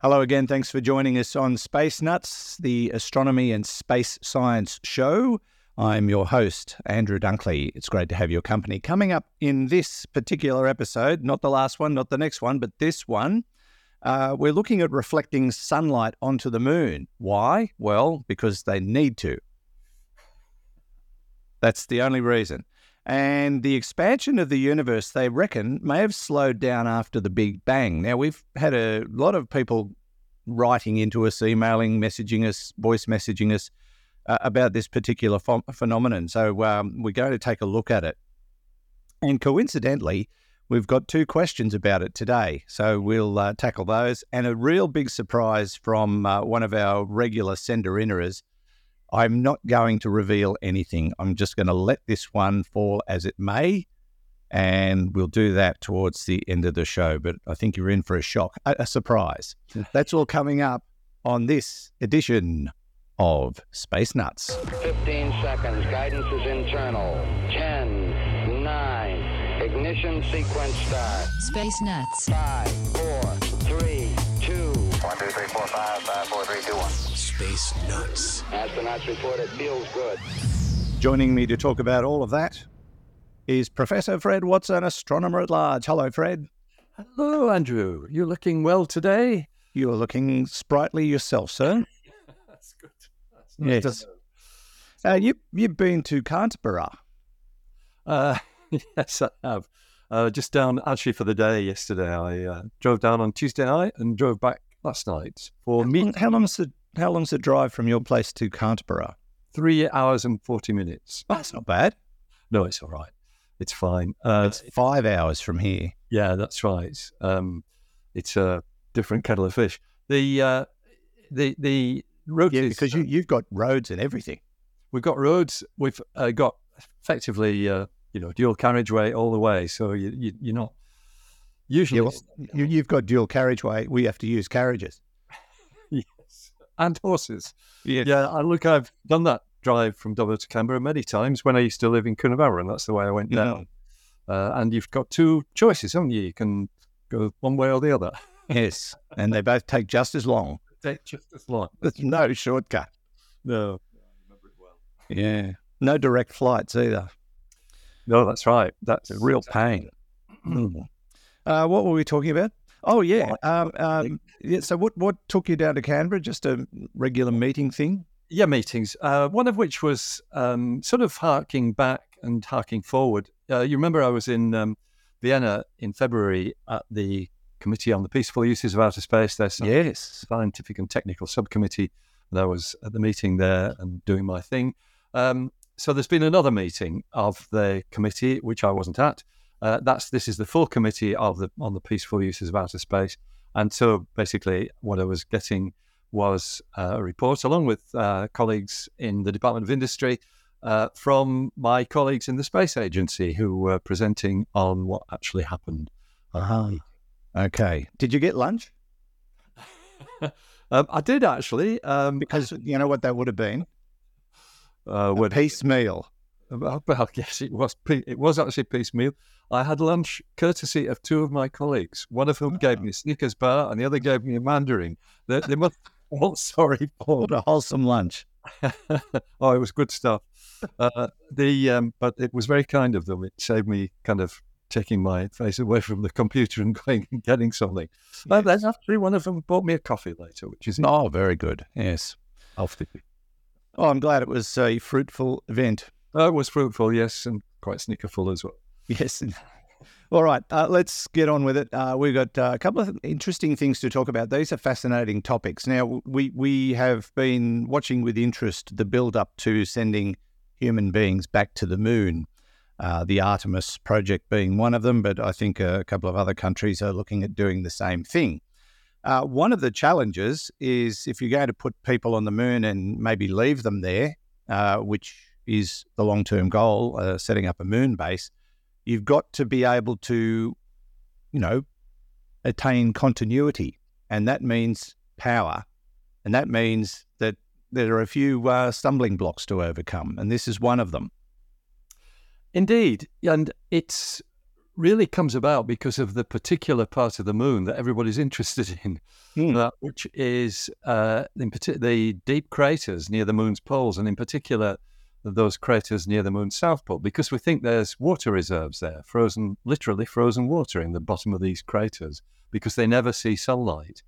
Hello again. Thanks for joining us on Space Nuts, the astronomy and space science show. I'm your host, Andrew Dunkley. It's great to have your company. Coming up in this particular episode, not the last one, not the next one, but this one, uh, we're looking at reflecting sunlight onto the moon. Why? Well, because they need to. That's the only reason. And the expansion of the universe, they reckon, may have slowed down after the Big Bang. Now, we've had a lot of people writing into us, emailing, messaging us, voice messaging us uh, about this particular ph- phenomenon. So um, we're going to take a look at it. And coincidentally, we've got two questions about it today. So we'll uh, tackle those. And a real big surprise from uh, one of our regular sender inners I'm not going to reveal anything. I'm just going to let this one fall as it may. And we'll do that towards the end of the show. But I think you're in for a shock, a, a surprise. That's all coming up on this edition of Space Nuts. 15 seconds. Guidance is internal. 10, 9, ignition sequence start. Space Nuts. 5, 4, 3, 2. 1, 2, 3, 4, 5, 5, 4, 3, 2, 1. Space Nuts. Astronauts report it feels good. Joining me to talk about all of that is Professor Fred Watson, astronomer at large. Hello, Fred. Hello, Andrew. You're looking well today. You're looking sprightly yourself, sir. That's good. That's Yes. Uh, you, you've been to Canberra. Uh, yes, I have. Uh, just down actually for the day yesterday. I uh, drove down on Tuesday night and drove back last night for me How long's the how long's the drive from your place to Canberra? three hours and forty minutes. Oh, that's not bad. No, it's all right. It's fine. Uh, It's five hours from here. yeah, that's right. Um, it's a different kettle of fish. The uh, the the road Yeah, because you, you've got roads and everything. we've got roads. We've uh, got effectively, uh, you know, dual carriageway all the way. So you, you you're not usually Yeah, well, you, you've got dual carriageway. We have to use carriages. and horses. Yeah. Yeah, I look, I've done that drive from Dubbo to Canberra many times when I used to live in Coonabarabran, and that's the way I went down. Uh, and you've got two choices, haven't you? You can go one way or the other. Yes. And they both take just as long. Take just as long. There's no shortcut. No, I remember it well. Yeah. No direct flights either. No, that's right. That's a real pain. uh, what were we talking about? Oh yeah. Um, um, yeah. So what what took you down to Canberra? Just a regular meeting thing? Yeah, meetings. Uh, one of which was um, sort of harking back and harking forward. Uh, you remember I was in um, Vienna in February at the Committee on the Peaceful Uses of Outer Space. Their Yes. scientific and technical subcommittee. And I was at the meeting there and doing my thing. Um, so there's been another meeting of the committee, which I wasn't at. Uh, that's this is the full committee of the on the peaceful uses of outer space. And so basically, what I was getting was uh, a report along with uh, colleagues in the Department of Industry uh, from my colleagues in the Space Agency who were presenting on what actually happened. Uh-huh. Okay. Did you get lunch? Um, I did actually. Um, Because you know what that would have been? uh, A piecemeal. Well, well, yes, it was. It was actually piecemeal. I had lunch courtesy of two of my colleagues. One of whom gave me a Snickers bar, and the other gave me a mandarin. They, they must. Oh, sorry, Paul. What a wholesome lunch. oh, it was good stuff. Uh, the um, but it was very kind of them. It saved me kind of taking my face away from the computer and going and getting something. And then actually, one of them bought me a coffee later, which is Oh, very good. Yes. healthy. Oh, I'm glad it was a fruitful event. It was fruitful, yes, and quite snickerful as well. Yes. All right, uh, let's get on with it. Uh, we've got uh, a couple of interesting things to talk about. These are fascinating topics. Now, we we have been watching with interest the build up to sending human beings back to the moon. Uh, the Artemis project being one of them, but I think a couple of other countries are looking at doing the same thing. Uh, one of the challenges is if you're going to put people on the moon and maybe leave them there, uh, which is the long term goal, uh, setting up a moon base, you've got to be able to, you know, attain continuity. And that means power. And that means that there are a few uh, stumbling blocks to overcome. And this is one of them. Indeed, and it's really comes about because of the particular part of the moon that everybody's interested in, Hmm. uh, which is uh, in parti- the deep craters near the moon's poles, and in particular those craters near the moon's south pole, because we think there's water reserves there, frozen, literally frozen water in the bottom of these craters, because they never see sunlight.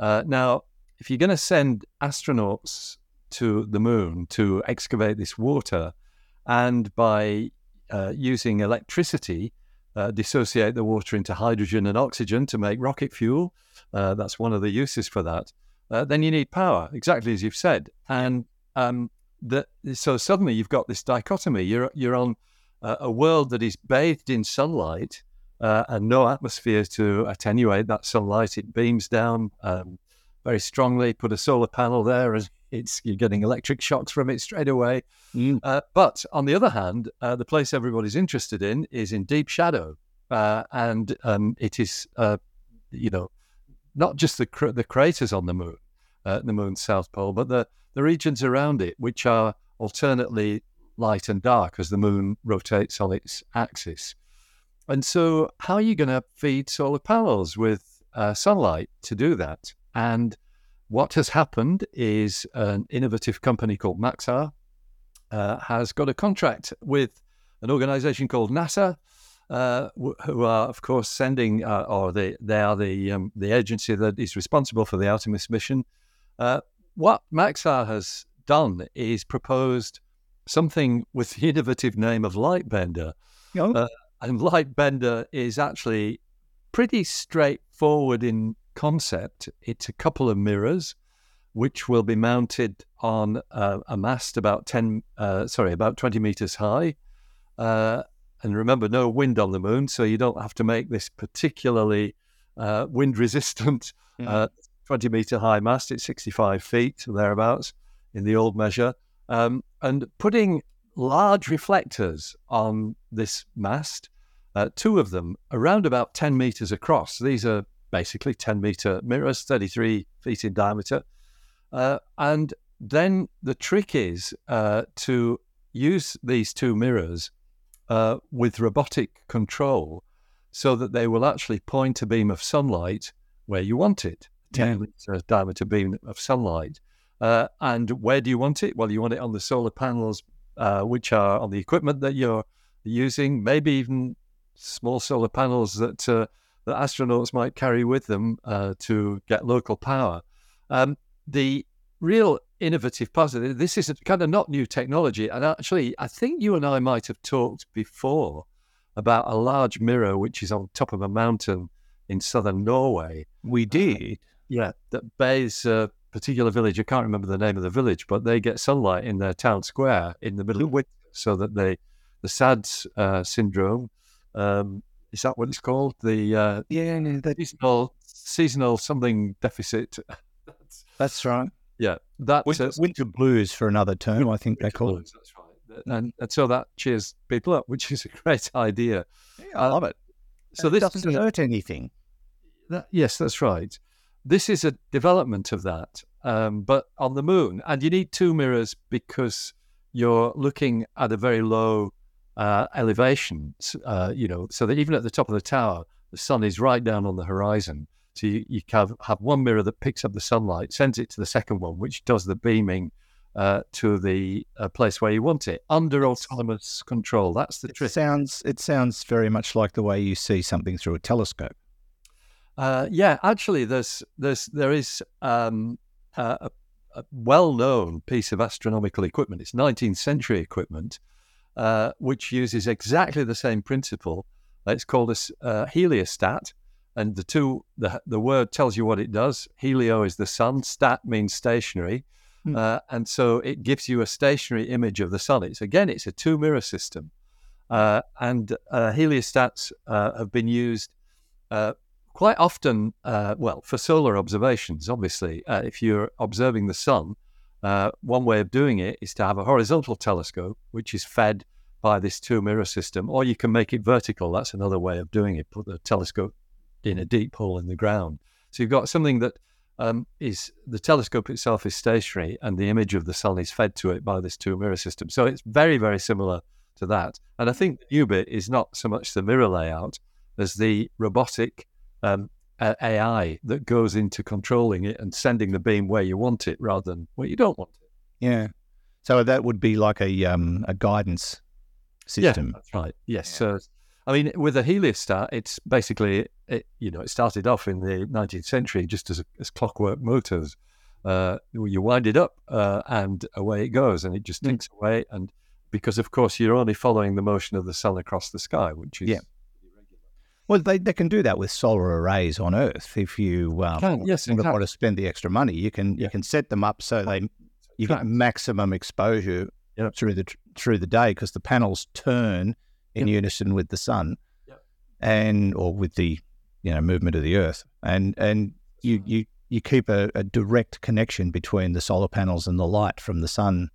Uh, now, if you're going to send astronauts to the moon to excavate this water, and by uh, using electricity, uh, dissociate the water into hydrogen and oxygen to make rocket fuel. Uh, that's one of the uses for that. Uh, then you need power, exactly as you've said. And um, the, so suddenly you've got this dichotomy. You're you're on a world that is bathed in sunlight uh, and no atmosphere to attenuate that sunlight. It beams down um, very strongly. Put a solar panel there, and it's you're getting electric shocks from it straight away. Mm. Uh, but on the other hand, uh, the place everybody's interested in is in deep shadow, uh, and um, it is, uh, you know, not just the cr- the craters on the moon, uh, the moon's south pole, but the the regions around it, which are alternately light and dark as the moon rotates on its axis. And so, how are you going to feed solar panels with uh, sunlight to do that? And what has happened is an innovative company called Maxar uh, has got a contract with an organization called NASA, uh, who are, of course, sending, uh, or they, they are the, um, the agency that is responsible for the Artemis mission. Uh, what Maxar has done is proposed something with the innovative name of Lightbender. Oh. Uh, and Lightbender is actually pretty straightforward in concept. It's a couple of mirrors which will be mounted on uh, a mast about 10, uh, sorry, about 20 meters high. Uh, and remember, no wind on the moon, so you don't have to make this particularly uh, wind resistant Mm. Uh, 20 meter high mast. It's 65 feet, thereabouts, in the old measure. Um, and putting large reflectors on this mast, uh, two of them around about 10 meters across. These are basically 10 meter mirrors, 33 feet in diameter. Uh, and then the trick is uh, to use these two mirrors uh, with robotic control so that they will actually point a beam of sunlight where you want it, 10 meter diameter beam of sunlight. Uh, and where do you want it? Well, you want it on the solar panels, uh, which are on the equipment that you're using, maybe even small solar panels that, uh, that astronauts might carry with them uh, to get local power. Um, the real innovative part of it, this is a kind of not new technology. And actually, I think you and I might have talked before about a large mirror which is on top of a mountain in southern Norway. We did. Yeah, that Bay's a particular village. I can't remember the name of the village, but they get sunlight in their town square in the middle of winter, so that they the SADS uh, syndrome. Um, is that what it's called? The uh, Yeah, no, that, seasonal seasonal something deficit. that's right. Yeah, that Winter, uh, winter blues for another term, I think they winter call it. That's right. And, and so that cheers people up, which is a great idea. Yeah, I love it. So it this doesn't uh, hurt anything. That, yes, that's right. This is a development of that, um, but on the moon. And you need two mirrors because you're looking at a very low uh, elevation, uh, you know, so that even at the top of the tower, the sun is right down on the horizon. So you, you have, have one mirror that picks up the sunlight, sends it to the second one, which does the beaming uh, to the uh, place where you want it under autonomous control. That's the It trick. sounds it sounds very much like the way you see something through a telescope. Uh, yeah, actually, there's there's there is um, a, a well-known piece of astronomical equipment. It's 19th century equipment, uh, which uses exactly the same principle. It's called a uh, heliostat, and the two the the word tells you what it does. Helio is the sun. Stat means stationary, uh, and so it gives you a stationary image of the sun. It's again, it's a two mirror system, uh, and uh, heliostats uh, have been used. Uh, quite often, uh, well, for solar observations, obviously, uh, if you're observing the sun, uh, one way of doing it is to have a horizontal telescope, which is fed by this two mirror system, or you can make it vertical. That's another way of doing it. Put the telescope in a deep hole in the ground. So you've got something that um, is the telescope itself is stationary, and the image of the sun is fed to it by this two mirror system. So it's very, very similar to that. And I think the new bit is not so much the mirror layout, as the robotic um, AI that goes into controlling it and sending the beam where you want it rather than where you don't want it. Yeah. So that would be like a um, a guidance system. Yeah, that's right. Yes. So, I mean, with a heliostat, it's basically, it, you know, it started off in the 19th century just as, as clockwork motors. Uh, you wind it up uh, and away it goes, and it just Mm. ticks away. And because, of course, you're only following the motion of the sun across the sky, which is Yeah. Well, they, they can do that with solar arrays on Earth. If you um, Can, yes, want to spend the extra money, you can you can set them up so they you get maximum exposure Yep. through the through the day because the panels turn in Yep. unison with the sun, Yep. and or with the you know movement of the Earth, and and you you you keep a, a direct connection between the solar panels and the light from the sun,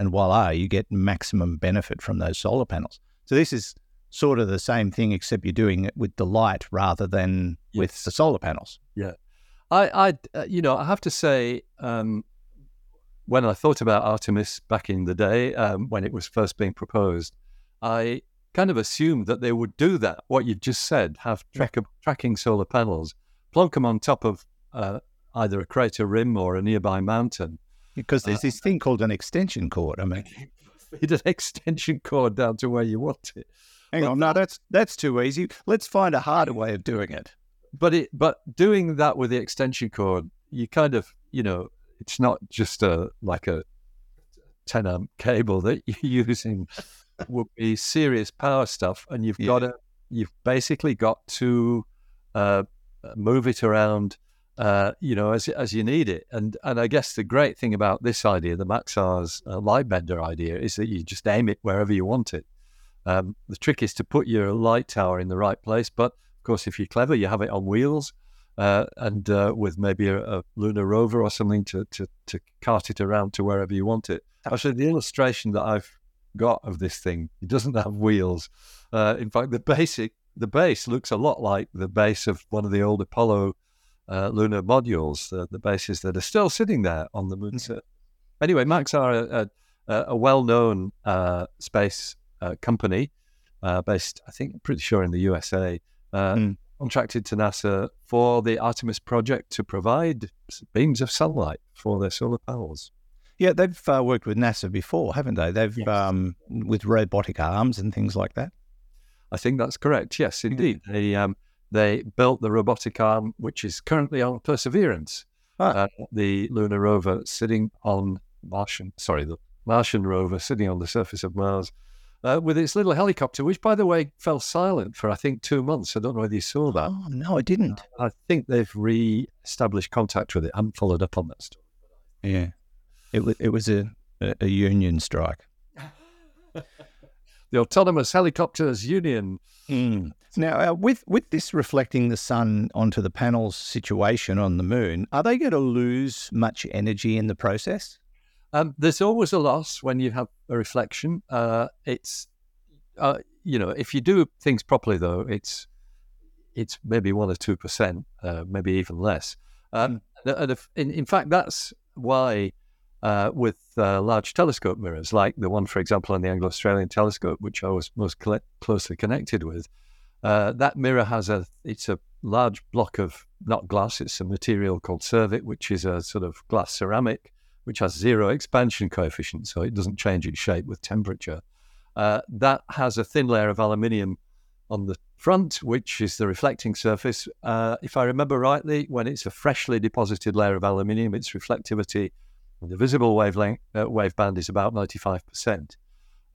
and voila, you get maximum benefit from those solar panels. So this is sort of the same thing, except you're doing it with the light rather than with the solar panels. I, I, uh, you know, I have to say, um, when I thought about Artemis back in the day, um, when it was first being proposed, I kind of assumed that they would do that. What you just said, have track- tracking solar panels, plonk them on top of uh, either a crater rim or a nearby mountain, Because there's Uh, this thing called an extension cord. I mean, feed an extension cord down to where you want it. Hang Well, on, no, that's that's too easy. Let's find a harder way of doing it. but it but doing that with the extension cord you kind of you know it's not just a like a 10 amp cable that you're using would be serious power stuff and you've Yeah. got to you've basically got to uh, move it around uh, you know as as you need it and and I guess the great thing about this idea the Maxar's uh, Lightbender idea is that you just aim it wherever you want it um, the trick is to put your light tower in the right place but of course, if you're clever, you have it on wheels uh, and uh, with maybe a, a lunar rover or something to, to, to cart it around to wherever you want it. Actually, the illustration that I've got of this thing, it doesn't have wheels. Uh, in fact, the basic the base looks a lot like the base of one of the old Apollo uh, lunar modules, uh, the bases that are still sitting there on the moon surface. Anyway, Maxar a, a, a well-known uh, space company uh, based, I think, pretty sure in the USA uh, Mm. contracted to NASA for the Artemis project to provide beams of sunlight for their solar panels. Yeah, they've uh, worked with NASA before, haven't they? They've Yes. um, with robotic arms and things like that. I think that's correct. Yes, indeed. They um, they built the robotic arm, which is currently on Perseverance, Ah. uh, the lunar rover sitting on Martian. Sorry, the Martian rover sitting on the surface of Mars. Uh, with its little helicopter, which, by the way, fell silent for I think two months. I don't know whether you saw that. Oh no, I didn't. I think they've re-established contact with it. I haven't followed up on that story. Yeah, it was it was a, a, a union strike. The Autonomous Helicopters Union. Now, uh, with with this reflecting the sun onto the panels situation on the moon, are they going to lose much energy in the process? Um, there's always a loss when you have a reflection. Uh, it's, uh, you know, if you do things properly, though, it's it's maybe one or two percent, uh, maybe even less. Um, and if, in, in fact, that's why uh, with uh, large telescope mirrors, like the one, for example, on the Anglo-Australian telescope, which I was most cl- closely connected with, uh, that mirror has a it's a large block of not glass, it's a material called cervit, which is a sort of glass ceramic which has zero expansion coefficient, so it doesn't change its shape with temperature. Uh, that has a thin layer of aluminium on the front, which is the reflecting surface. Uh, if I remember rightly, when it's a freshly deposited layer of aluminium, its reflectivity in the visible wavelength uh, wave band is about 95%.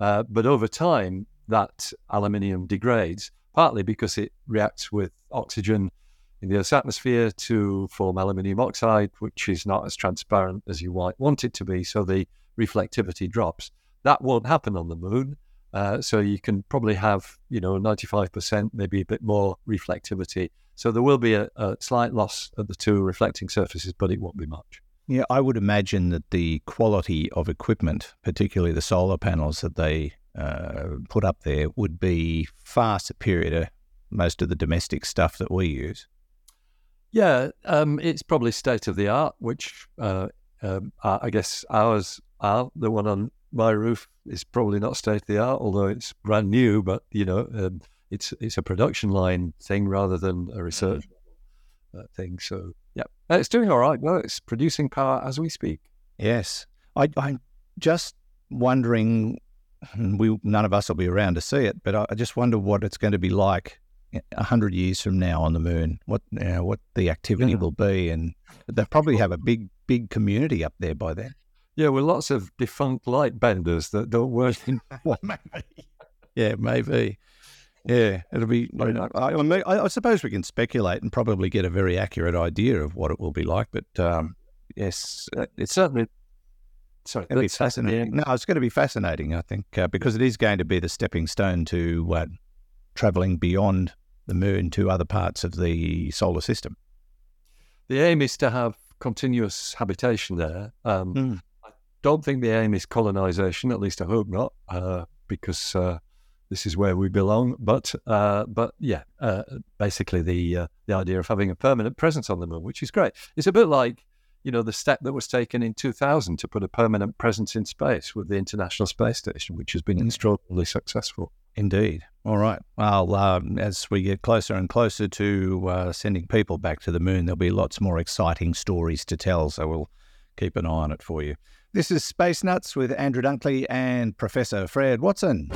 Uh, but over time, that aluminium degrades, partly because it reacts with oxygen in the Earth's atmosphere to form aluminium oxide, which is not as transparent as you might want it to be. So the reflectivity drops. That won't happen on the moon. Uh, so you can probably have, you know, 95%, maybe a bit more reflectivity. So there will be a, a slight loss at the two reflecting surfaces, but it won't be much. Yeah, I would imagine that the quality of equipment, particularly the solar panels that they uh, put up there, would be far superior to most of the domestic stuff that we use. Yeah, um, it's probably state of the art, which uh, um, I guess ours are. The one on my roof is probably not state of the art, although it's brand new. But you know, um, it's it's a production line thing rather than a research uh, thing. So yeah, it's doing all right. Well, it's producing power as we speak. Yes. I, I'm just wondering, we none of us will be around to see it, but I, I just wonder what it's going to be like hundred years from now on the moon. What you know, what the activity Yeah. will be, and they'll probably have a big big community up there by then. Yeah, with lots of defunct light benders that don't work in maybe. Yeah, maybe. Yeah, it'll be. I, I, I I, I suppose we can speculate and probably get a very accurate idea of what it will be like. But um, yes, uh, it's certainly. Sorry, It'll be that's- that's the fascinating. No, it's going to be fascinating, I think, uh, because it is going to be the stepping stone to uh, traveling beyond the moon to other parts of the solar system. The aim is to have continuous habitation there. Um, Mm. I don't think the aim is colonization. At least I hope not, uh, because uh, this is where we belong. But uh, but yeah, uh, basically the uh, the idea of having a permanent presence on the moon, which is great. It's a bit like you know the step that was taken in 2000 to put a permanent presence in space with the International Space Station, which has been extraordinarily successful. Indeed. All right. Well, um, as we get closer and closer to uh, sending people back to the moon, there'll be lots more exciting stories to tell. So we'll keep an eye on it for you. This is Space Nuts with Andrew Dunkley and Professor Fred Watson.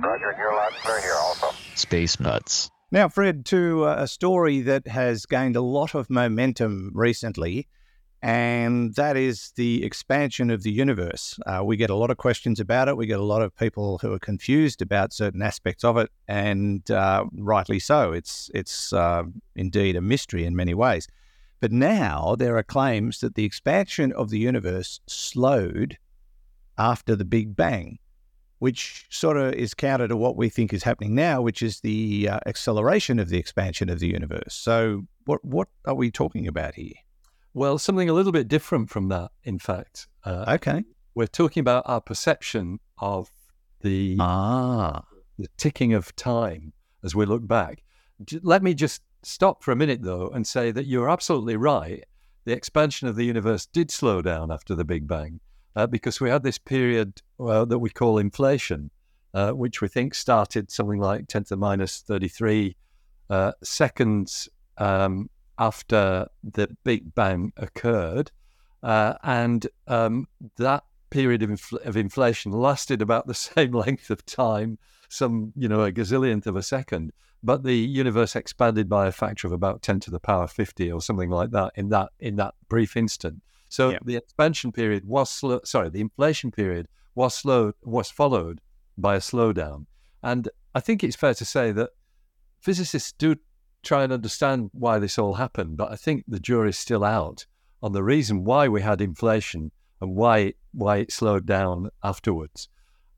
Roger, you're loud and clear here also. Space Nuts. Now, Fred, to a story that has gained a lot of momentum recently, and that is the expansion of the universe. Uh, we get a lot of questions about it. We get a lot of people who are confused about certain aspects of it, and uh, rightly so. It's it's uh, indeed a mystery in many ways. But now there are claims that the expansion of the universe slowed after the Big Bang which sort of is counter to what we think is happening now, which is the uh, acceleration of the expansion of the universe. So, what what are we talking about here? Well, something a little bit different from that, in fact. Uh, Okay. we're talking about our perception of the, Ah. the ticking of time as we look back. Let me just stop for a minute, though, and say that you're absolutely right. The expansion of the universe did slow down after the Big Bang uh, because we had this period uh, that we call inflation, uh, which we think started something like 10 to the minus 33 uh, seconds um, after the Big Bang occurred. Uh, and um, that period of, infl- of inflation lasted about the same length of time, some, you know, a gazillionth of a second. But the universe expanded by a factor of about 10 to the power 50 or something like that in that in that brief instant. So Yeah. the expansion period was slow, sorry, the inflation period was slow was followed by a slowdown. And I think it's fair to say that physicists do try and understand why this all happened, but I think the jury's still out on the reason why we had inflation and why why it slowed down afterwards.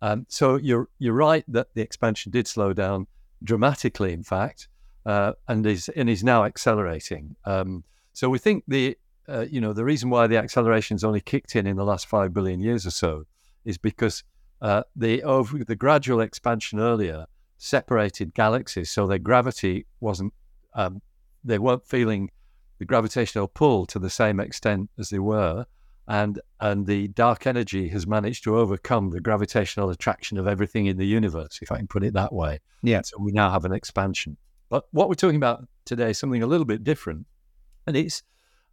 Um, so you're you're right that the expansion did slow down dramatically, in fact, uh, and is and is now accelerating. Um, so we think the uh, you know the reason why the acceleration's only kicked in in the last five billion years or so is because uh, the over the gradual expansion earlier separated galaxies, so their gravity wasn't um, they weren't feeling the gravitational pull to the same extent as they were, and and the dark energy has managed to overcome the gravitational attraction of everything in the universe, if I can put it that way. Yeah. So we now have an expansion. But what we're talking about today is something a little bit different, and it's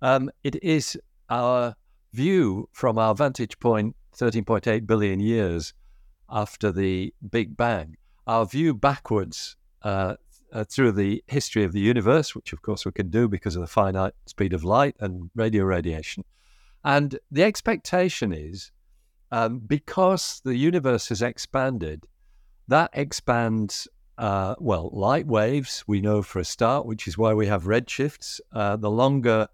um, it is our view from our vantage point, 13.8 billion years after the Big Bang, our view backwards uh, uh, through the history of the universe, which of course we can do because of the finite speed of light and radio radiation. And the expectation is um, because the universe has expanded, that expands, uh, well, light waves, we know for a start, which is why we have redshifts. Uh, the longer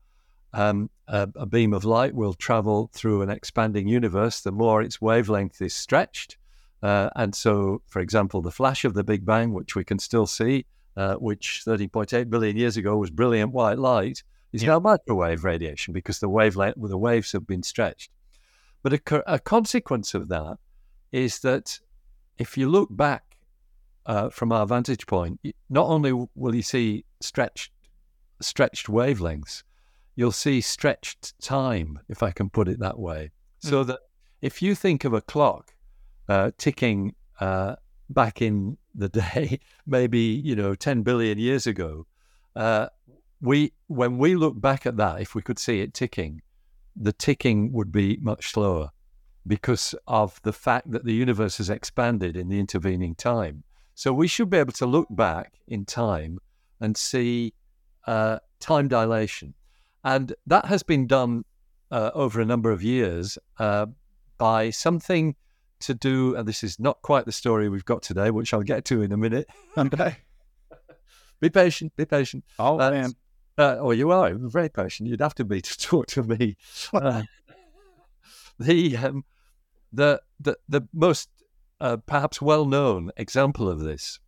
um, a, a beam of light will travel through an expanding universe, the more its wavelength is stretched. Uh, and so, for example, the flash of the Big Bang, which we can still see, uh, which 13.8 billion years ago was brilliant white light, is Yeah. now microwave radiation because the wavelength, the waves have been stretched. But a, co- a consequence of that is that if you look back uh, from our vantage point, not only will you see stretched stretched wavelengths, you'll see stretched time, if I can put it that way. So that if you think of a clock uh, ticking uh, back in the day, maybe you know, ten billion years ago, uh, we when we look back at that, if we could see it ticking, the ticking would be much slower because of the fact that the universe has expanded in the intervening time. So we should be able to look back in time and see uh, time dilation. And that has been done uh, over a number of years uh, by something to do, and this is not quite the story we've got today, which I'll get to in a minute. Okay. be patient, be patient. Oh, Uh, man. Uh, oh, you are very patient. You'd have to be to talk to me. Uh, the, um, the the the most uh, perhaps well-known example of this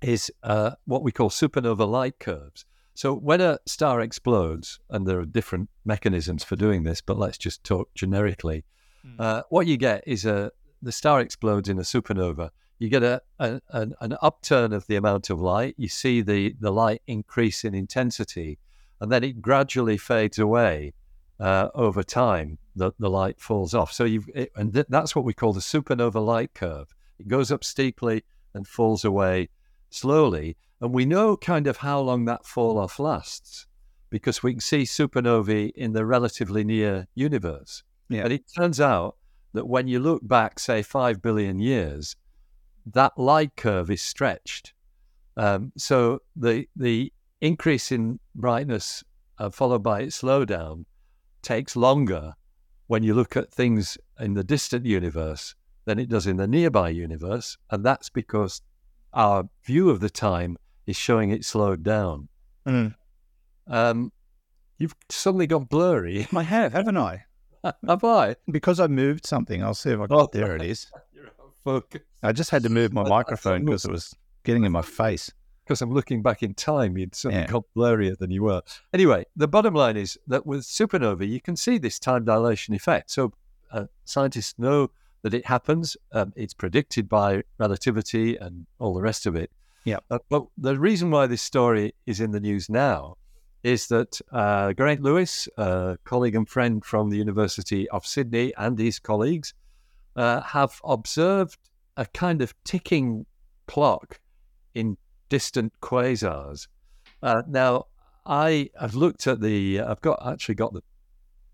is uh, what we call supernova light curves. So when a star explodes, and there are different mechanisms for doing this, but let's just talk generically. Uh, what you get is a the star explodes in a supernova. You get a, a an, an upturn of the amount of light. You see the the light increase in intensity, and then it gradually fades away uh, over time. The the light falls off. So you've it, and th- that's what we call the supernova light curve. It goes up steeply and falls away slowly, and we know kind of how long that fall off lasts because we can see supernovae in the relatively near universe. Yeah. And it turns out that when you look back, say, five billion years, that light curve is stretched. Um, so the the increase in brightness uh, followed by its slowdown takes longer when you look at things in the distant universe than it does in the nearby universe, and that's because our view of the time is showing it slowed down. Mm. Um, you've suddenly got blurry. I have, haven't I? Have I? Because I moved something. I'll see if I can. Oh. There it is. You're out of focus. I just had to move my microphone because it was getting in my face. because I'm looking back in time, you'd suddenly Yeah. got blurrier than you were. Anyway, the bottom line is that with supernova, you can see this time dilation effect. So uh, scientists know that it happens. Um, it's predicted by relativity and all the rest of it. Yeah. Uh, but the reason why this story is in the news now is that uh, Geraint Lewis, a colleague and friend from the University of Sydney, and his colleagues uh, have observed a kind of ticking clock in distant quasars. Uh, now, I have looked at the. I've got actually got the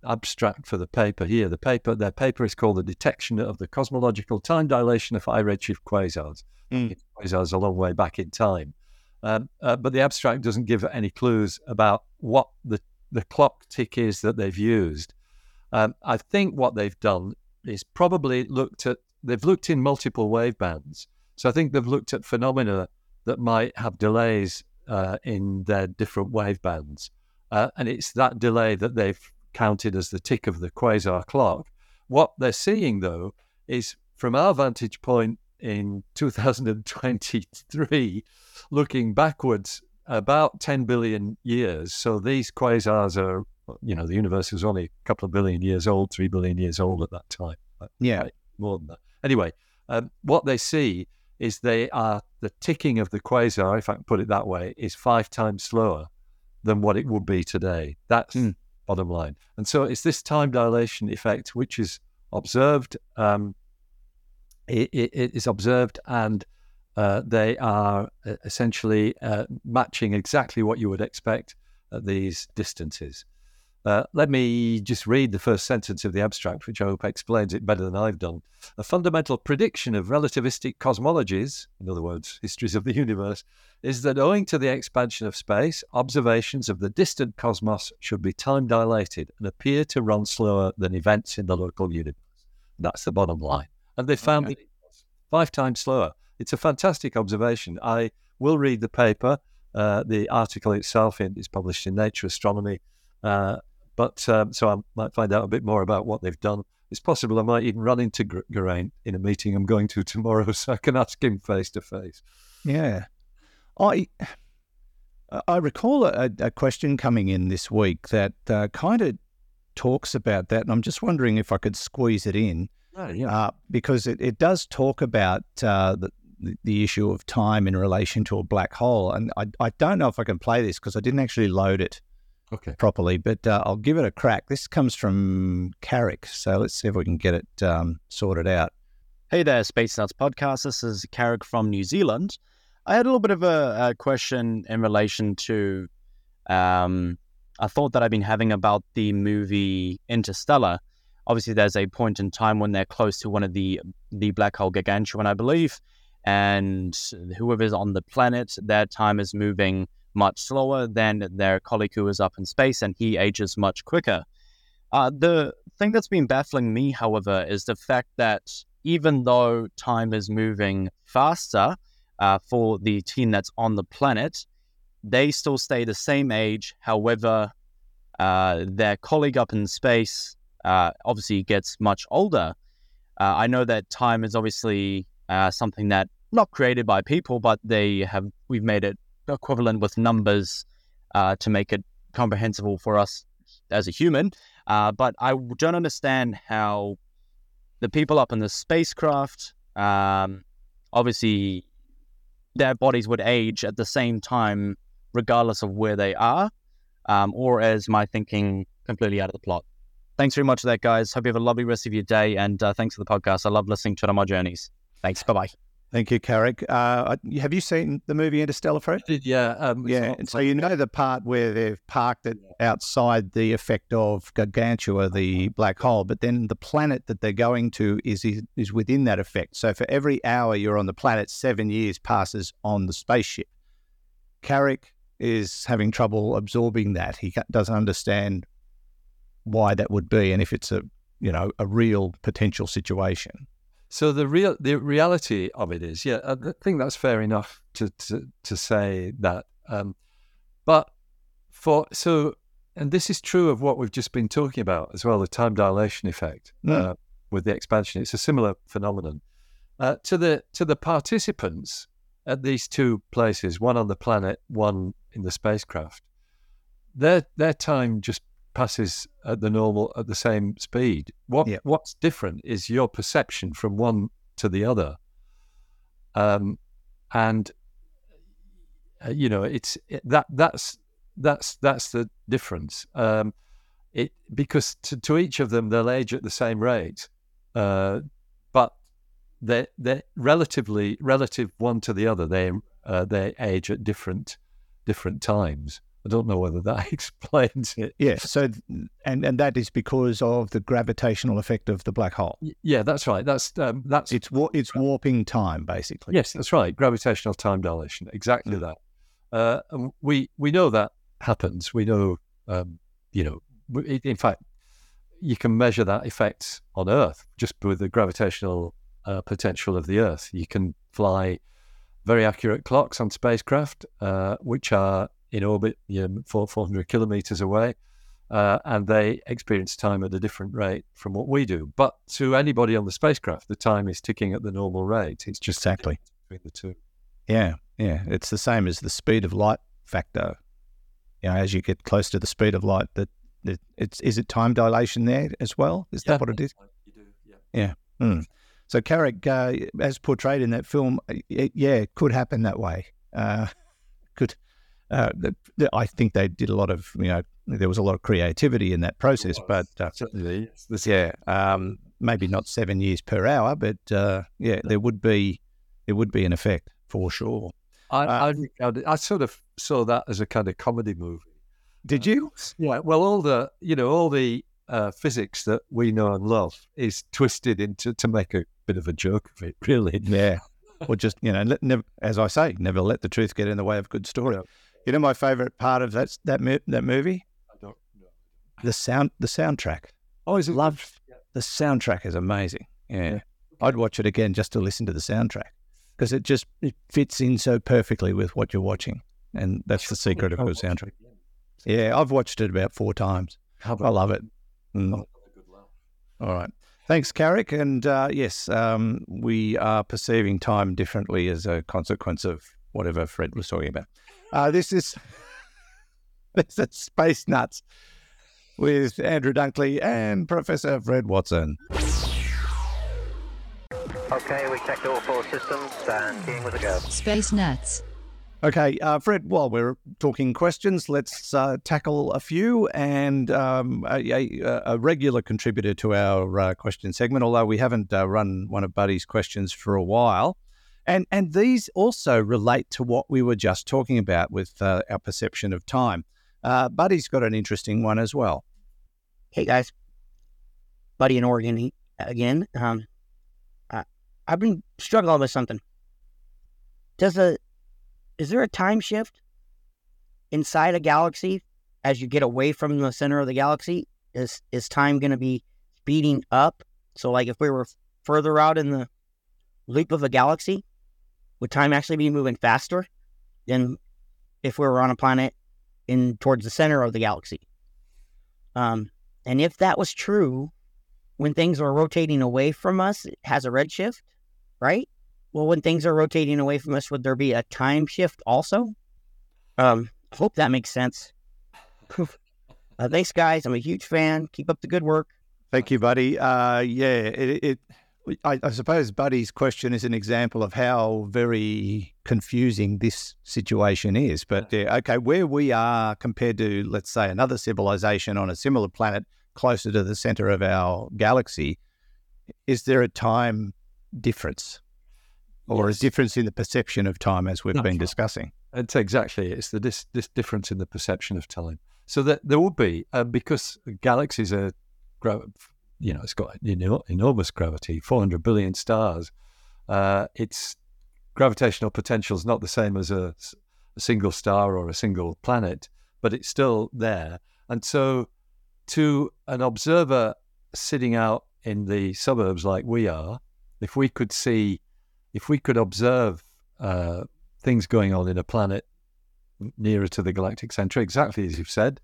abstract for the paper here. The paper, their paper is called "The Detection of the Cosmological Time Dilation of High Redshift Quasars." Mm. Quasars a long way back in time, um, uh, but the abstract doesn't give any clues about what the the clock tick is that they've used. Um, I think what they've done is probably looked at. They've looked in multiple wave bands, so I think they've looked at phenomena that might have delays uh, in their different wave bands. Uh, and it's that delay that they've counted as the tick of the quasar clock. What they're seeing, though, is from our vantage point in 2023, looking backwards about 10 billion years. So these quasars are, you know, the universe was only a couple of billion years old, three billion years old at that time Yeah. right, more than that. Anyway, um, what they see is they are the ticking of the quasar, if I can put it that way, is five times slower than what it would be today. That's Hmm. bottom line. And so it's this time dilation effect which is observed. Um, it, it, is observed, and uh, they are uh, essentially uh, matching exactly what you would expect at these distances. Uh, let me just read the first sentence of the abstract, which I hope explains it better than I've done. A fundamental prediction of relativistic cosmologies, in other words, histories of the universe, is that owing to the expansion of space, observations of the distant cosmos should be time dilated and appear to run slower than events in the local universe. That's the bottom line. And they found Okay. it five times slower. It's a fantastic observation. I will read the paper. Uh, the article itself in, is published in Nature Astronomy. Uh, but um, so I might find out a bit more about what they've done. It's possible I might even run into Gr- Geraint in a meeting I'm going to tomorrow, so I can ask him face to face. Yeah. I I recall a, a question coming in this week that uh, kind of talks about that, and I'm just wondering if I could squeeze it in uh, because it, it does talk about uh, the, the issue of time in relation to a black hole. And I, I don't know if I can play this because I didn't actually load it Okay. properly, but uh, I'll give it a crack. This comes from Carrick, so let's see if we can get it um, sorted out. Hey there, Space Nuts Podcast. This is Carrick from New Zealand. I had a little bit of a, a question in relation to um, a thought that I've been having about the movie Interstellar. Obviously, there's a point in time when they're close to one of the the black hole Gargantua, I believe, and whoever's on the planet, their time is moving much slower than their colleague who is up in space, and he ages much quicker. Uh, the thing that's been baffling me, however, is the fact that even though time is moving faster uh, for the team that's on the planet, they still stay the same age. However, uh, their colleague up in space uh, obviously gets much older. Uh, I know that time is obviously uh, something that not created by people, but they have we've made it equivalent with numbers uh, to make it comprehensible for us as a human. but I don't understand how the people up in the spacecraft, um, obviously, their bodies would age at the same time, regardless of where they are, um, or is my thinking completely out of the plot? Thanks very much for that, guys. Hope you have a lovely rest of your day, and uh, thanks for the podcast. I love listening to it on my journeys. Thanks. Bye bye. Thank you, Carrick. Uh, have you seen the movie Interstellar, Fred? Did yeah, um, Yeah, and so you know the part where they've parked it outside the effect of Gargantua, the black hole, but then the planet that they're going to is is, is within that effect. So for every hour you're on the planet, seven years passes on the spaceship. Carrick is having trouble absorbing that. He doesn't understand why that would be, and if it's a you know a real potential situation. So the real the reality of it is, yeah, I think that's fair enough to to, to say that. Um, but for so, and this is true of what we've just been talking about as well, the time dilation effect Mm. uh, with the expansion. It's a similar phenomenon. Uh, to the to the participants at these two places, one on the planet, one in the spacecraft, their their time just passes at the normal at the same speed. What Yeah. what's different is your perception from one to the other. Um, and uh, you know it's it, that that's that's that's the difference. Um, it because to, to each of them they'll age at the same rate, uh, but they they relatively relative one to the other they uh, they age at different different times. I don't know whether that explains it. Yes. So, and and that is because of the gravitational effect of the black hole. Yeah, that's right. That's um, that's It's wa- it's warping time basically. Yes, that's right. Gravitational time dilation. Exactly Mm. that. Uh, and we we know that happens. We know, um, you know, in fact, you can measure that effect on Earth just with the gravitational uh, potential of the Earth. You can fly very accurate clocks on spacecraft, uh, which are in orbit, you know, four four hundred kilometers away. Uh, and they experience time at a different rate from what we do. But to anybody on the spacecraft, the time is ticking at the normal rate. It's just Exactly. between the two. Yeah, yeah. It's the same as the speed of light factor. You know, as you get close to the speed of light, that it's is it time dilation there as well? Is that what it is? You do, yeah. Hmm. So Carrick, uh, as portrayed in that film, y- yeah, it could happen that way. Uh, could uh, I think they did a lot of you know there was a lot of creativity in that process, but uh, Certainly. This, yeah, um, maybe not seven years per hour, but uh, yeah, there would be there would be an effect for sure. I, Uh, I, I sort of saw that as a kind of comedy movie. Did you? Yeah. Well, all the you know all the uh, physics that we know and love is twisted into to make a bit of a joke of it, really. Yeah. or just you know, let, never, as I say, never let the truth get in the way of a good story. Yeah. You know, my favorite part of that that mo- that movie, I don't know. the sound, the soundtrack. Oh, is it? Love the soundtrack is amazing. Yeah. Yeah. I'd watch it again just to listen to the soundtrack because it just it fits in so perfectly with what you're watching, and that's the secret of a good soundtrack. Yeah, I've watched it about four times. I love it. Mm. All right. Thanks, Carrick. And uh, yes, um, we are perceiving time differently as a consequence of whatever Fred was talking about. Uh, this is this is Space Nuts with Andrew Dunkley and Professor Fred Watson. Okay, we checked all four systems and keying with a go. Space Nuts. Okay, uh, Fred, while we're talking questions, let's uh, tackle a few. And um, a, a, a regular contributor to our uh, question segment, although we haven't uh, run one of Buddy's questions for a while. And, and these also relate to what we were just talking about with uh, our perception of time. Uh, Buddy's got an interesting one as well. Hey guys, Buddy in Oregon again. Um, I've been struggling with something. Does a is there a time shift inside a galaxy as you get away from the center of the galaxy? Is is time going to be speeding up? So, like, if we were further out in the loop of a galaxy, would time actually be moving faster than if we were on a planet in towards the center of the galaxy? Um, and if that was true, when things are rotating away from us, it has a redshift, right? Well, when things are rotating away from us, would there be a time shift also? Um, hope that makes sense. uh, thanks, guys. I'm a huge fan. Keep up the good work. Thank you, Buddy. Uh, yeah, it, it I, I suppose Buddy's question is an example of how very confusing this situation is. But yeah, okay, where we are compared to, let's say, another civilization on a similar planet closer to the center of our galaxy, is there a time difference or Yes. a difference in the perception of time as we've That's been right. discussing? It's exactly it's the this this difference in the perception of time. So that there will be uh, because galaxies are, you know, it's got enormous gravity, four hundred billion stars. Uh, its gravitational potential is not the same as a single star or a single planet, but it's still there. And so, to an observer sitting out in the suburbs like we are, if we could see, if we could observe. Uh, things going on in a planet nearer to the galactic center, exactly as you've said,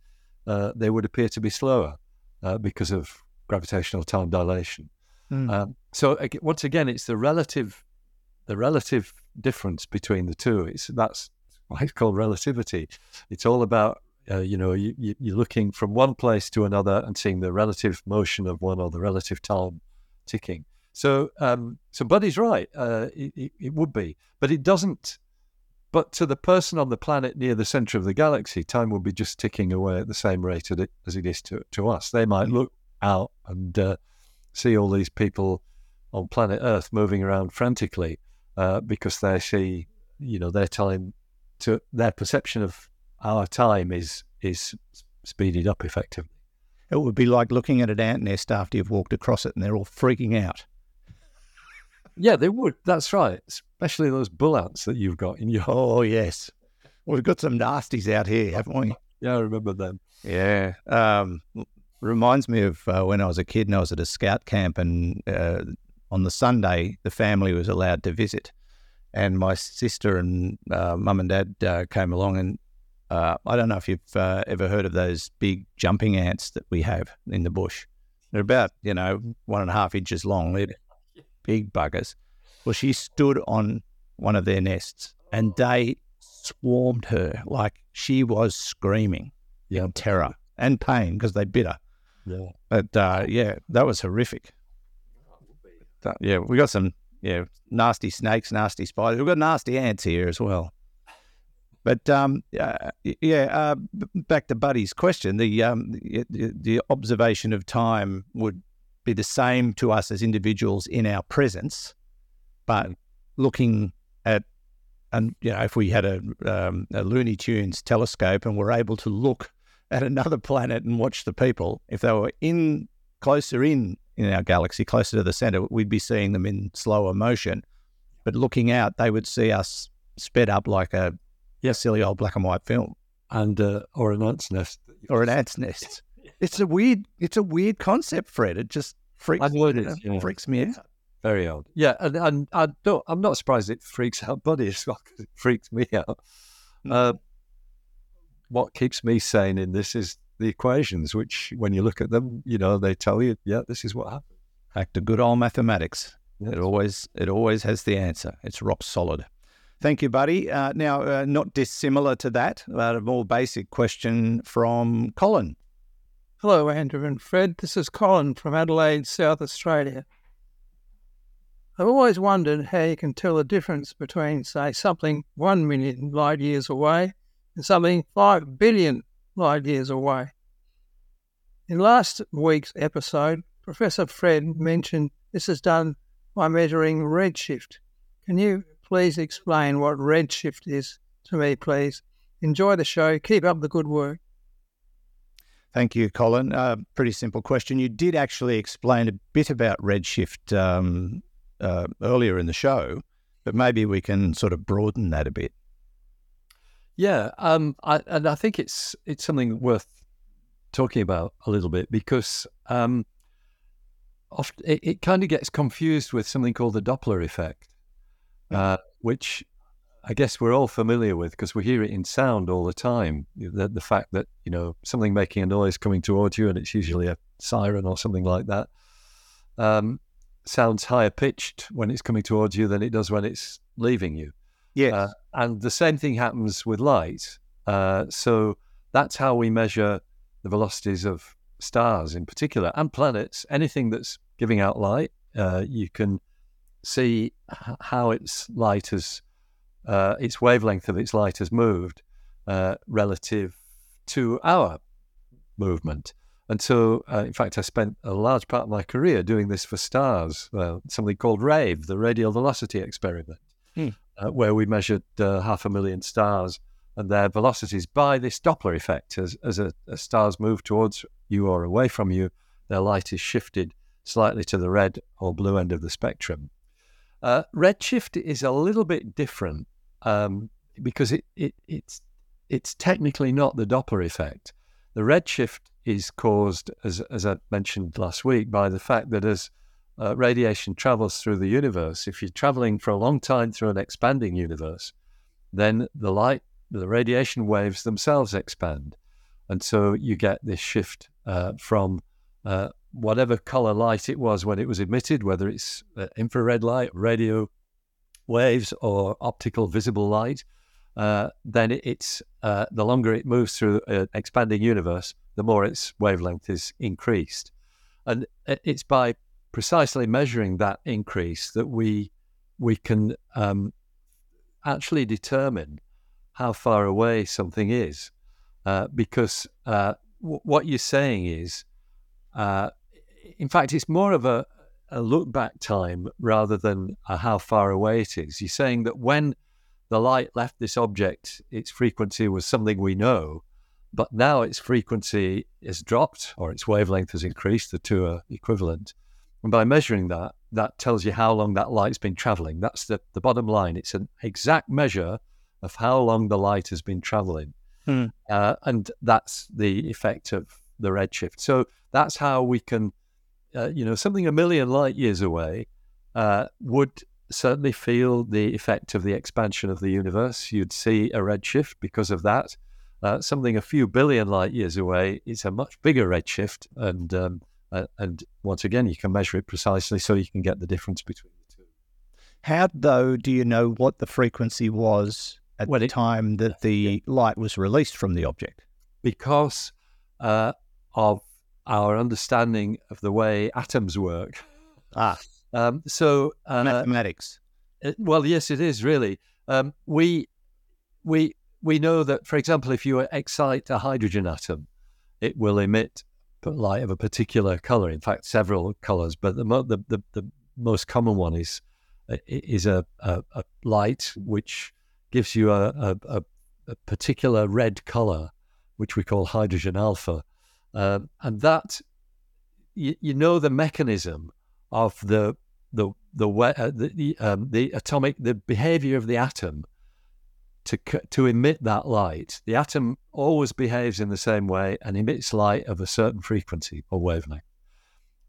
uh, they would appear to be slower uh, because of gravitational time dilation. Hmm. Um, so once again, it's the relative, the relative difference between the two. It's that's why it's called relativity. It's all about uh, you know you, you, you're looking from one place to another and seeing the relative motion of one or the relative time ticking. So um, so Buddy's right. Uh, it, it, would be, but it doesn't. But to the person on the planet near the center of the galaxy, time will be just ticking away at the same rate as it, as it is to, to us. They might look out and uh, see all these people on planet Earth moving around frantically uh, because they see, you know, their time to their perception of our time is is speeded up effectively. It would be like looking at an ant nest after you've walked across it and they're all freaking out. Yeah, they would. That's right. Especially those bull ants that you've got in your. Oh, yes. We've got some nasties out here, haven't we? Yeah, I remember them. Yeah. Um, reminds me of uh, when I was a kid and I was at a scout camp, and uh, on the Sunday, the family was allowed to visit. And my sister and uh, mum and dad uh, came along, and uh, I don't know if you've uh, ever heard of those big jumping ants that we have in the bush. They're about, you know, one and a half inches long. They're big buggers. Well, she stood on one of their nests and they swarmed her like she was screaming Yeah. in terror and pain because they bit her. Yeah. But uh, yeah, that was horrific. That- yeah, we got some yeah nasty snakes, nasty spiders. We've got nasty ants here as well. But um, uh, yeah, uh, back to Buddy's question. The, um, the the observation of time would be the same to us as individuals in our presence, but looking at and you know if we had a, um, a Looney Tunes telescope and were able to look at another planet and watch the people, if they were in closer in in our galaxy, closer to the center, we'd be seeing them in slower motion. But looking out, they would see us sped up like a yeah, silly old black and white film And uh, or an ant's nest. or an ant's nest. It's a weird, it's a weird concept, Fred. It just freaks, yeah. freaks me out. Very odd. Yeah, and, and I don't, I'm not surprised it freaks out Buddy as well 'cause it freaks me out. Uh, what keeps me sane in this is the equations, which when you look at them, you know, they tell you, yeah, this is what happened. Back to good old mathematics. Yes. It always, it always has the answer. It's rock solid. Thank you, buddy. Uh, now, uh, not dissimilar to that, but a more basic question from Colin. Hello, Andrew and Fred. This is Colin from Adelaide, South Australia. I've always wondered how you can tell the difference between, say, something 1 million light years away and something 5 billion light years away. In last week's episode, Professor Fred mentioned this is done by measuring redshift. Can you please explain what redshift is to me, please? Enjoy the show. Keep up the good work. Thank you, Colin. Uh, pretty simple question. You did actually explain a bit about redshift um, uh, earlier in the show, but maybe we can sort of broaden that a bit. Yeah, um, I, and I think it's it's something worth talking about a little bit because um, often it, it kind of gets confused with something called the Doppler effect, uh, which I guess we're all familiar with because we hear it in sound all the time. The, the fact that you know something making a noise coming towards you, and it's usually a siren or something like that, um, sounds higher pitched when it's coming towards you than it does when it's leaving you. Yes. Uh, and the same thing happens with light. Uh, so that's how we measure the velocities of stars in particular and planets. Anything that's giving out light, uh, you can see how its light has, uh, its wavelength of its light has moved uh, relative to our movement. And so, uh, in fact, I spent a large part of my career doing this for stars, uh, something called RAVE, the radial velocity experiment, Hmm. Uh, where we measured uh, half a million stars and their velocities by this Doppler effect. As, as a, stars move towards you or away from you, their light is shifted slightly to the red or blue end of the spectrum. Uh, redshift is a little bit different um, because it, it, it's, it's technically not the Doppler effect. The redshift is caused, as, as I mentioned last week, by the fact that as uh, radiation travels through the universe, if you're traveling for a long time through an expanding universe, then the light, the radiation waves themselves expand. And so you get this shift uh, from uh, whatever color light it was when it was emitted, whether it's uh, infrared light, radio waves, or optical visible light, uh, then it's uh, the longer it moves through an expanding universe, the more its wavelength is increased. And it's by precisely measuring that increase that we we can um, actually determine how far away something is, uh, because uh, w- what you're saying is, uh, in fact, it's more of a, a look back time rather than how far away it is. You're saying that when the light left this object, its frequency was something we know, but now its frequency is dropped or its wavelength has increased. The two are equivalent. And by measuring that, that tells you how long that light's been traveling. That's the, the bottom line. It's an exact measure of how long the light has been traveling. Hmm. Uh, and that's the effect of the redshift. So that's how we can, uh, you know, something a million light years away uh, would certainly feel the effect of the expansion of the universe. You'd see a redshift because of that. Uh, something a few billion light years away is a much bigger redshift, and um, uh, and once again, you can measure it precisely, so you can get the difference between the two. How, though, do you know what the frequency was at When the it- time that the light was released from the object? Because uh, of our understanding of the way atoms work. Ah, Um, so uh, mathematics. Uh, well, yes, it is really. Um, we we we know that, for example, if you excite a hydrogen atom, it will emit light of a particular color. In fact, several colors, but the mo- the, the, the most common one is uh, is a, a, a light which gives you a, a, a, particular red color, which we call hydrogen alpha, um, and that you, you know the mechanism of the the the uh, the, um, the atomic the behavior of the atom to to emit that light. The atom always behaves in the same way and emits light of a certain frequency or wavelength.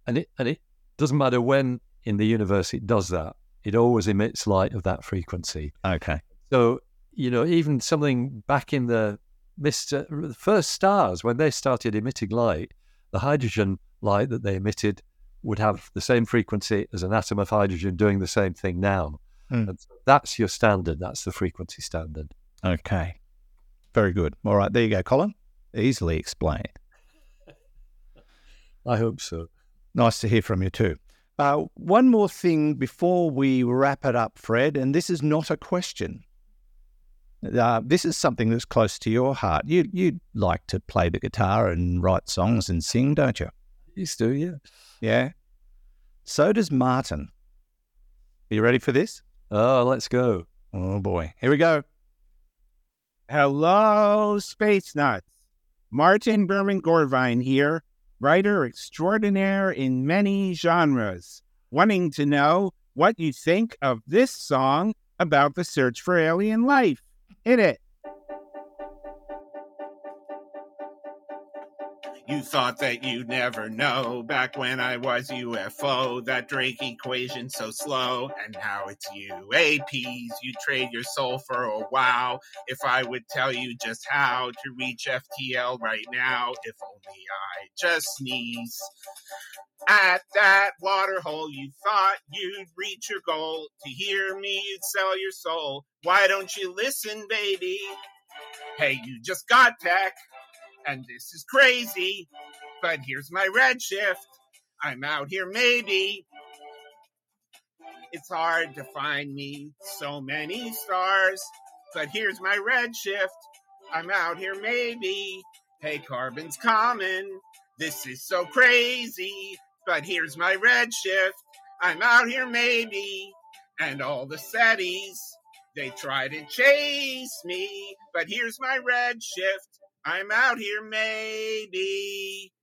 And it and it doesn't matter when in the universe it does that. It always emits light of that frequency. Okay. So you know, even something back in the Mr. the first stars when they started emitting light, the hydrogen light that they emitted would have the same frequency as an atom of hydrogen doing the same thing now. And so that's your standard. That's the frequency standard. Okay. Very good. All right. There you go, Colin. Easily explained. I hope so. Nice to hear from you too. Uh, one more thing before we wrap it up, Fred, and this is not a question. Uh, this is something that's close to your heart. You you like to play the guitar and write songs and sing, don't you? Used to, yeah. Yeah. So does Martin. Are you ready for this? Oh, let's go. Oh boy. Here we go. Hello, Space Nuts. Martin Berman Gorvine here, writer extraordinaire in many genres, wanting to know what you think of this song about the search for alien life. Hit it. You thought that you'd never know back when I was UFO, that Drake equation so slow, and now it's UAPs. You trade your soul for a wow. If I would tell you just how to reach FTL right now, if only I just sneeze. At that water hole, you thought you'd reach your goal. To hear me, you'd sell your soul. Why don't you listen, baby? Hey, you just got tech and this is crazy, but here's my redshift. I'm out here maybe. It's hard to find me so many stars, but here's my redshift. I'm out here maybe. Hey, carbon's common. This is so crazy, but here's my redshift. I'm out here maybe. And all the SETIs, they try to chase me, but here's my redshift. I'm out here, maybe.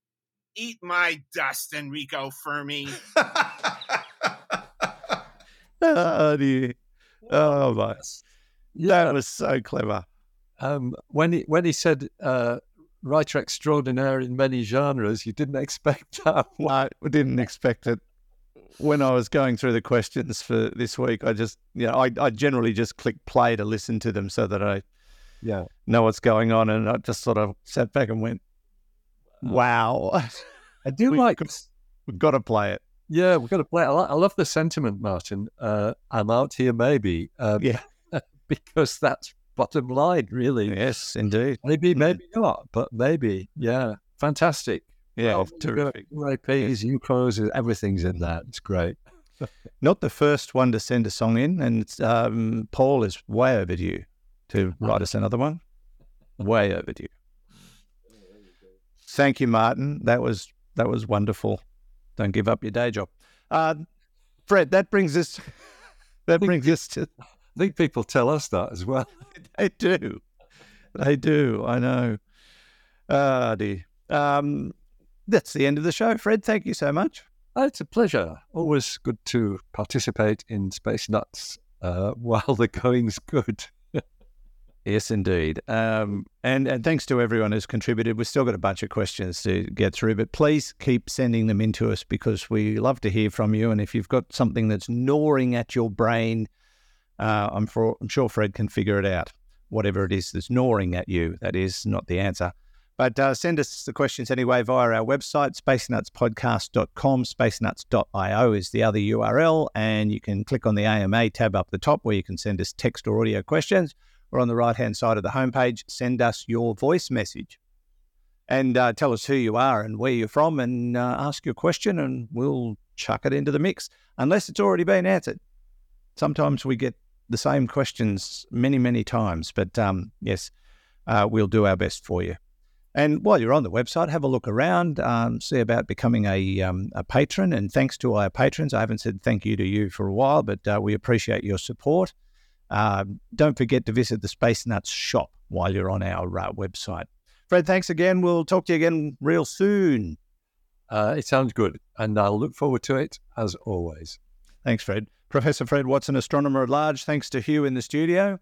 Eat my dust, Enrico Fermi. oh dear. Oh my. That was so clever. Um, when he when he said uh, writer extraordinaire in many genres, you didn't expect that. I didn't expect it. When I was going through the questions for this week, I just, you know, I, I generally just click play to listen to them so that I Yeah. know what's going on. And I just sort of sat back and went, wow, I do We- like. we've got to play it. Yeah, we've got to play. it. I, I love the sentiment, Martin. Uh, I'm out here, maybe. Uh, Yeah. because that's bottom line, really. Yes, indeed. Maybe, maybe not, but maybe. Yeah, fantastic. Yeah, Well, terrific. UAPs, UCOs, everything's in that. It's great. Not the first one to send a song in, and um, Paul is way overdue to write us another one. Way overdue. Thank you, Martin. That was that was wonderful. Don't give up your day job, uh, Fred. That brings us. That brings us to. I think people tell us that as well. They do. They do. I know. Ah, dear. Um, that's the end of the show. Fred, thank you so much. Oh, it's a pleasure. Always good to participate in Space Nuts uh, while the going's good. Yes, indeed. Um, and, and thanks to everyone who's contributed. We've still got a bunch of questions to get through, but please keep sending them in to us because we love to hear from you. And if you've got something that's gnawing at your brain, uh, I'm, for, I'm sure Fred can figure it out. Whatever it is that's gnawing at you, that is not the answer. But uh, send us the questions anyway via our website, spacenutspodcast.com. Spacenuts.io is the other URL. And you can click on the AMA tab up the top where you can send us text or audio questions or on the right hand side of the homepage, send us your voice message and uh, tell us who you are and where you're from and uh, ask your question, and we'll chuck it into the mix unless it's already been answered. Sometimes we get the same questions many, many times, but um, yes, uh, we'll do our best for you. And while you're on the website, have a look around, um, see about becoming a, um, a patron. And thanks to our patrons, I haven't said thank you to you for a while, but uh, we appreciate your support. Uh, don't forget to visit the Space Nuts shop while you're on our uh, website. Fred, thanks again. We'll talk to you again real soon. Uh, it sounds good, and I'll look forward to it as always. Thanks, Fred. Professor Fred Watson, astronomer at large. Thanks to Hugh in the studio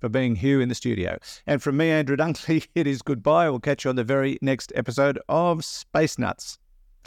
for being Hugh in the studio. And from me, Andrew Dunkley, it is goodbye. We'll catch you on the very next episode of Space Nuts.